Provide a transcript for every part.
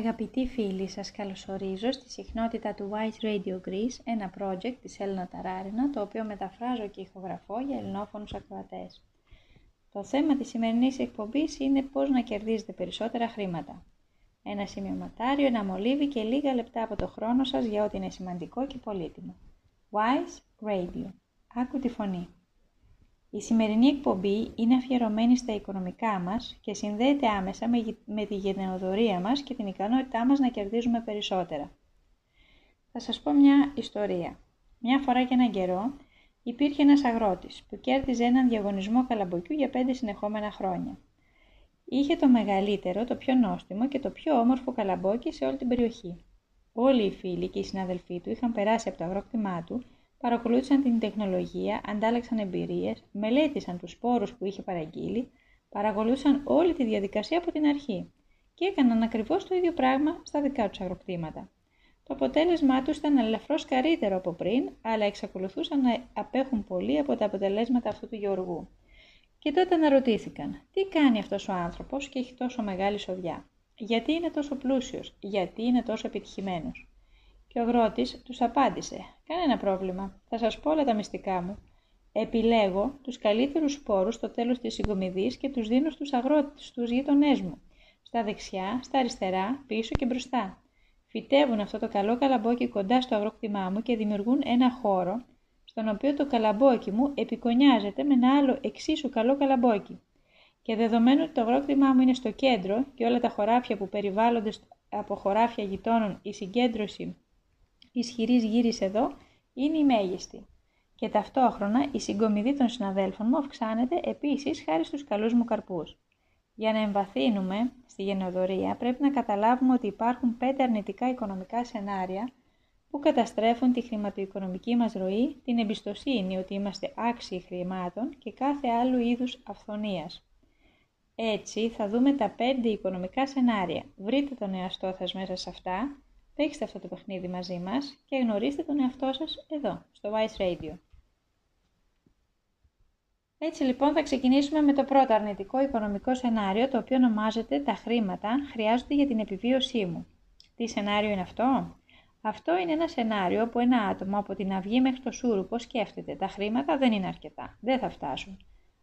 Αγαπητοί φίλοι, σας καλωσορίζω στη συχνότητα του White Radio Greece, ένα project της Έλληνα Ταράρινα, το οποίο μεταφράζω και ηχογραφώ για ελληνόφωνους ακροατές. Το θέμα της σημερινής εκπομπής είναι πώς να κερδίζετε περισσότερα χρήματα. Ένα σημειωματάριο, ένα μολύβι και λίγα λεπτά από το χρόνο σας για ό,τι είναι σημαντικό και πολύτιμο. Wise Radio. Άκου τη φωνή. Η σημερινή εκπομπή είναι αφιερωμένη στα οικονομικά μας και συνδέεται άμεσα με τη γενεοδορία μας και την ικανότητά μας να κερδίζουμε περισσότερα. Θα σας πω μια ιστορία. Μια φορά και έναν καιρό υπήρχε ένας αγρότης που κέρδιζε έναν διαγωνισμό καλαμποκιού για πέντε συνεχόμενα χρόνια. Είχε το μεγαλύτερο, το πιο νόστιμο και το πιο όμορφο καλαμπόκι σε όλη την περιοχή. Όλοι οι φίλοι και οι συναδελφοί του είχαν περάσει από το αγρόκτημά του παρακολούθησαν την τεχνολογία, αντάλλαξαν εμπειρίες, μελέτησαν τους σπόρους που είχε παραγγείλει, παρακολούθησαν όλη τη διαδικασία από την αρχή και έκαναν ακριβώς το ίδιο πράγμα στα δικά τους αγροκτήματα. Το αποτέλεσμά τους ήταν ελαφρώς καλύτερο από πριν, αλλά εξακολουθούσαν να απέχουν πολύ από τα αποτελέσματα αυτού του γεωργού. Και τότε αναρωτήθηκαν, τι κάνει αυτός ο άνθρωπος και έχει τόσο μεγάλη σοδιά; Γιατί είναι τόσο πλούσιος, γιατί είναι τόσο επιτυχημένος; Και ο αγρότης τους απάντησε «Κανένα πρόβλημα, θα σας πω όλα τα μυστικά μου. Επιλέγω τους καλύτερους σπόρους στο τέλος της συγκομιδής και τους δίνω στους αγρότες, στους γείτονές μου. Στα δεξιά, στα αριστερά, πίσω και μπροστά. Φυτεύουν αυτό το καλό καλαμπόκι κοντά στο αγρόκτημά μου και δημιουργούν ένα χώρο στον οποίο το καλαμπόκι μου επικονιάζεται με ένα άλλο εξίσου καλό καλαμπόκι. Και δεδομένου ότι το αγρόκτημά μου είναι στο κέντρο και όλα τα χωράφια που περιβάλλονται από χωράφια γειτόνων η συγκέντρωση ισχυρής γύρις εδώ είναι η μέγιστη. Και ταυτόχρονα η συγκομιδή των συναδέλφων μου αυξάνεται επίσης χάρη στους καλούς μου καρπούς. Για να εμβαθύνουμε στη γενοδορία πρέπει να καταλάβουμε ότι υπάρχουν πέντε αρνητικά οικονομικά σενάρια που καταστρέφουν τη χρηματοοικονομική μας ροή, την εμπιστοσύνη ότι είμαστε άξιοι χρημάτων και κάθε άλλου είδους αυθονίας. Έτσι θα δούμε τα πέντε οικονομικά σενάρια. Βρείτε τον εαυτό σας μέσα σε αυτά Παίξτε αυτό το παιχνίδι μαζί μας και γνωρίστε τον εαυτό σας εδώ, στο Vice Radio. Έτσι λοιπόν θα ξεκινήσουμε με το πρώτο αρνητικό οικονομικό σενάριο, το οποίο ονομάζεται «Τα χρήματα χρειάζονται για την επιβίωσή μου». Τι σενάριο είναι αυτό; Αυτό είναι ένα σενάριο που ένα άτομο από την αυγή μέχρι το σούρουπο σκέφτεται «Τα χρήματα δεν είναι αρκετά, δεν θα φτάσουν».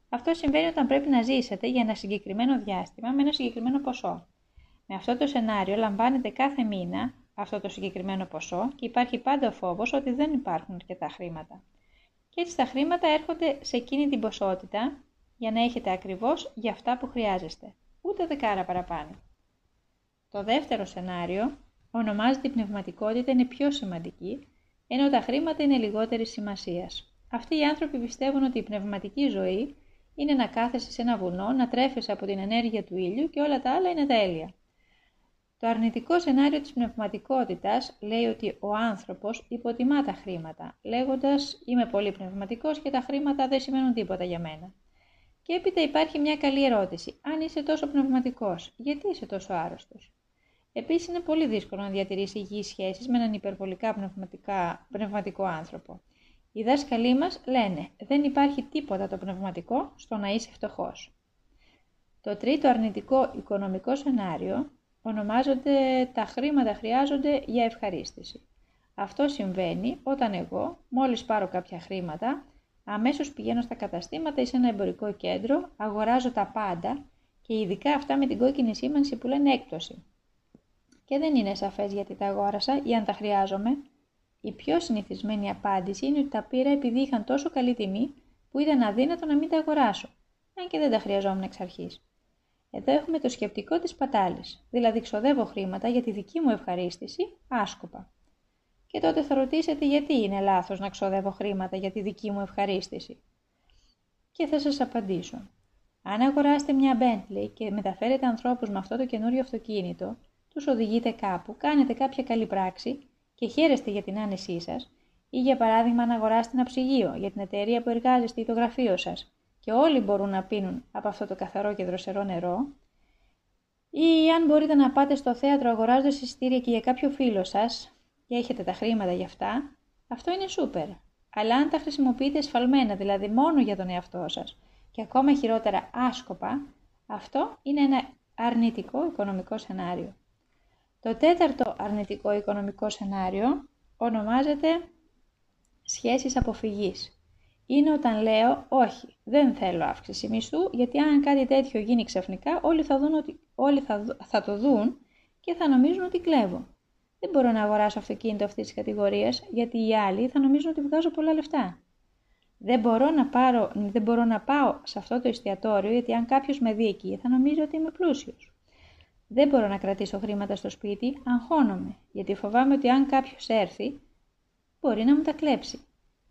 Αυτό συμβαίνει όταν πρέπει να ζήσετε για ένα συγκεκριμένο διάστημα με ένα συγκεκριμένο ποσό. Με αυτό το σενάριο λαμβάνετε κάθε μήνα αυτό το συγκεκριμένο ποσό και υπάρχει πάντα ο φόβος ότι δεν υπάρχουν αρκετά χρήματα. Και έτσι τα χρήματα έρχονται σε εκείνη την ποσότητα για να έχετε ακριβώς για αυτά που χρειάζεστε, ούτε δεκάρα παραπάνω. Το δεύτερο σενάριο ονομάζεται η πνευματικότητα είναι πιο σημαντική, ενώ τα χρήματα είναι λιγότερη σημασίας. Αυτοί οι άνθρωποι πιστεύουν ότι η πνευματική ζωή είναι να κάθεσαι σε ένα βουνό, να τρέφεσαι από την ενέργεια του ήλιου και όλα τα άλλα είναι τέλεια. Το αρνητικό σενάριο της πνευματικότητας λέει ότι ο άνθρωπος υποτιμά τα χρήματα, λέγοντας «Είμαι πολύ πνευματικός και τα χρήματα δεν σημαίνουν τίποτα για μένα». Και έπειτα υπάρχει μια καλή ερώτηση. Αν είσαι τόσο πνευματικός, γιατί είσαι τόσο άρρωστος; Επίσης είναι πολύ δύσκολο να διατηρήσει υγιείς σχέσεις με έναν υπερβολικά πνευματικά, πνευματικό άνθρωπο. Οι δάσκαλοι μας λένε «Δεν υπάρχει τίποτα το πνευματικό στο να είσαι φτωχός». Το τρίτο αρνητικό οικονομικό σενάριο ονομάζονται «Τα χρήματα χρειάζονται για ευχαρίστηση». Αυτό συμβαίνει όταν εγώ, μόλις πάρω κάποια χρήματα, αμέσως πηγαίνω στα καταστήματα ή σε ένα εμπορικό κέντρο, αγοράζω τα πάντα και ειδικά αυτά με την κόκκινη σήμανση που λένε έκπτωση. Και δεν είναι σαφές γιατί τα αγόρασα ή αν τα χρειάζομαι. Η πιο συνηθισμένη απάντηση είναι ότι τα πήρα επειδή είχαν τόσο καλή τιμή που ήταν αδύνατο να μην τα αγοράσω, αν και δεν τα χρειαζόμουν εξ αρχής. Εδώ έχουμε το σκεπτικό της πατάλης, δηλαδή ξοδεύω χρήματα για τη δική μου ευχαρίστηση άσκοπα. Και τότε θα ρωτήσετε γιατί είναι λάθος να ξοδεύω χρήματα για τη δική μου ευχαρίστηση; Και θα σας απαντήσω. Αν αγοράσετε μια Bentley και μεταφέρετε ανθρώπους με αυτό το καινούριο αυτοκίνητο, τους οδηγείτε κάπου, κάνετε κάποια καλή πράξη και χαίρεστε για την άνεσή σας, ή για παράδειγμα αν αγοράσετε ένα ψυγείο για την εταιρεία που εργάζεστε ή το γραφείο σας και όλοι μπορούν να πίνουν από αυτό το καθαρό και δροσερό νερό, ή αν μπορείτε να πάτε στο θέατρο αγοράζοντας εισιτήρια και για κάποιο φίλο σας και έχετε τα χρήματα για αυτά, αυτό είναι σούπερ. Αλλά αν τα χρησιμοποιείτε εσφαλμένα, δηλαδή μόνο για τον εαυτό σας και ακόμα χειρότερα άσκοπα, αυτό είναι ένα αρνητικό οικονομικό σενάριο. Το τέταρτο αρνητικό οικονομικό σενάριο ονομάζεται σχέσεις αποφυγής. Είναι όταν λέω όχι, δεν θέλω αύξηση μισθού, γιατί αν κάτι τέτοιο γίνει ξαφνικά όλοι θα, δουν ότι, όλοι θα, θα το δουν και θα νομίζουν ότι κλέβω. Δεν μπορώ να αγοράσω αυτοκίνητο αυτής της κατηγορίας, γιατί οι άλλοι θα νομίζουν ότι βγάζω πολλά λεφτά. Δεν μπορώ, να πάρω, δεν μπορώ να πάω σε αυτό το εστιατόριο, γιατί αν κάποιος με δει εκεί θα νομίζει ότι είμαι πλούσιος. Δεν μπορώ να κρατήσω χρήματα στο σπίτι, αγχώνομαι, γιατί φοβάμαι ότι αν κάποιος έρθει, μπορεί να μου τα κλέψει.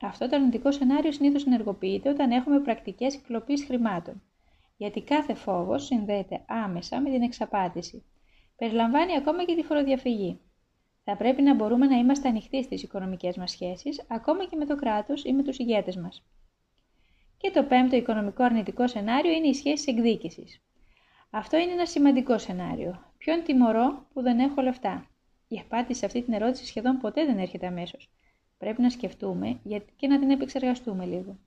Αυτό το αρνητικό σενάριο συνήθως ενεργοποιείται όταν έχουμε πρακτικές κυκλοποίηση χρημάτων, γιατί κάθε φόβος συνδέεται άμεσα με την εξαπάτηση. Περιλαμβάνει ακόμα και τη φοροδιαφυγή. Θα πρέπει να μπορούμε να είμαστε ανοιχτοί στις οικονομικές μας σχέσεις, ακόμα και με το κράτος ή με τους ηγέτες μας. Και το πέμπτο οικονομικό αρνητικό σενάριο είναι η σχέση εκδίκησης. Αυτό είναι ένα σημαντικό σενάριο. Ποιον τιμωρώ που δεν έχω λεφτά; Η απάντηση σε αυτή την ερώτηση σχεδόν ποτέ δεν έρχεται αμέσως. Πρέπει να σκεφτούμε και να την επεξεργαστούμε λίγο.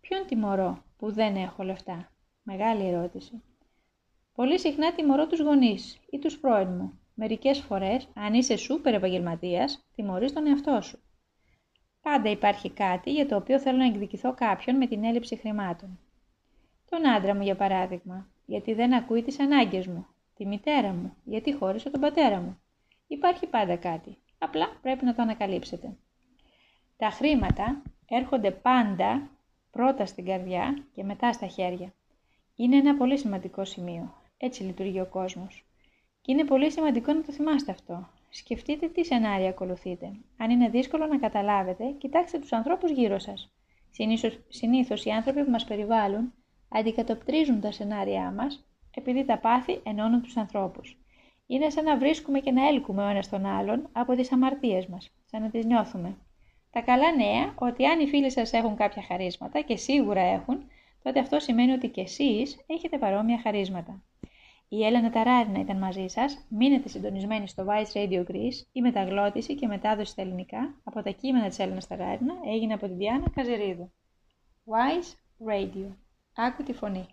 Ποιον τιμωρώ που δεν έχω λεφτά; Μεγάλη ερώτηση. Πολύ συχνά τιμωρώ τους γονείς ή τους πρώην μου. Μερικές φορές, αν είσαι σούπερ επαγγελματίας, τιμωρείς τον εαυτό σου. Πάντα υπάρχει κάτι για το οποίο θέλω να εκδικηθώ κάποιον με την έλλειψη χρημάτων. Τον άντρα μου, για παράδειγμα, γιατί δεν ακούει τις ανάγκες μου. Τη μητέρα μου, γιατί χώρισε τον πατέρα μου. Υπάρχει πάντα κάτι. Απλά πρέπει να το ανακαλύψετε. Τα χρήματα έρχονται πάντα πρώτα στην καρδιά και μετά στα χέρια. Είναι ένα πολύ σημαντικό σημείο. Έτσι λειτουργεί ο κόσμος. Και είναι πολύ σημαντικό να το θυμάστε αυτό. Σκεφτείτε τι σενάρια ακολουθείτε. Αν είναι δύσκολο να καταλάβετε, κοιτάξτε τους ανθρώπους γύρω σας. Συνήθως οι άνθρωποι που μας περιβάλλουν αντικατοπτρίζουν τα σενάρια μας, επειδή τα πάθη ενώνουν τους ανθρώπους. Είναι σαν να βρίσκουμε και να έλκουμε ο ένας τον άλλον από τις αμαρτίες μας, σαν να τις νιώθουμε. Τα καλά νέα, ότι αν οι φίλοι σας έχουν κάποια χαρίσματα και σίγουρα έχουν, τότε αυτό σημαίνει ότι και εσείς έχετε παρόμοια χαρίσματα. Η Έλενα Ταράρινα ήταν μαζί σας. Μείνετε συντονισμένοι στο Vice Radio Greece. Η μεταγλώτηση και μετάδοση στα ελληνικά από τα κείμενα της Έλενας Ταράρινα έγινε από την Διάννα Καζερίδου. Wise Radio. Άκου τη φωνή.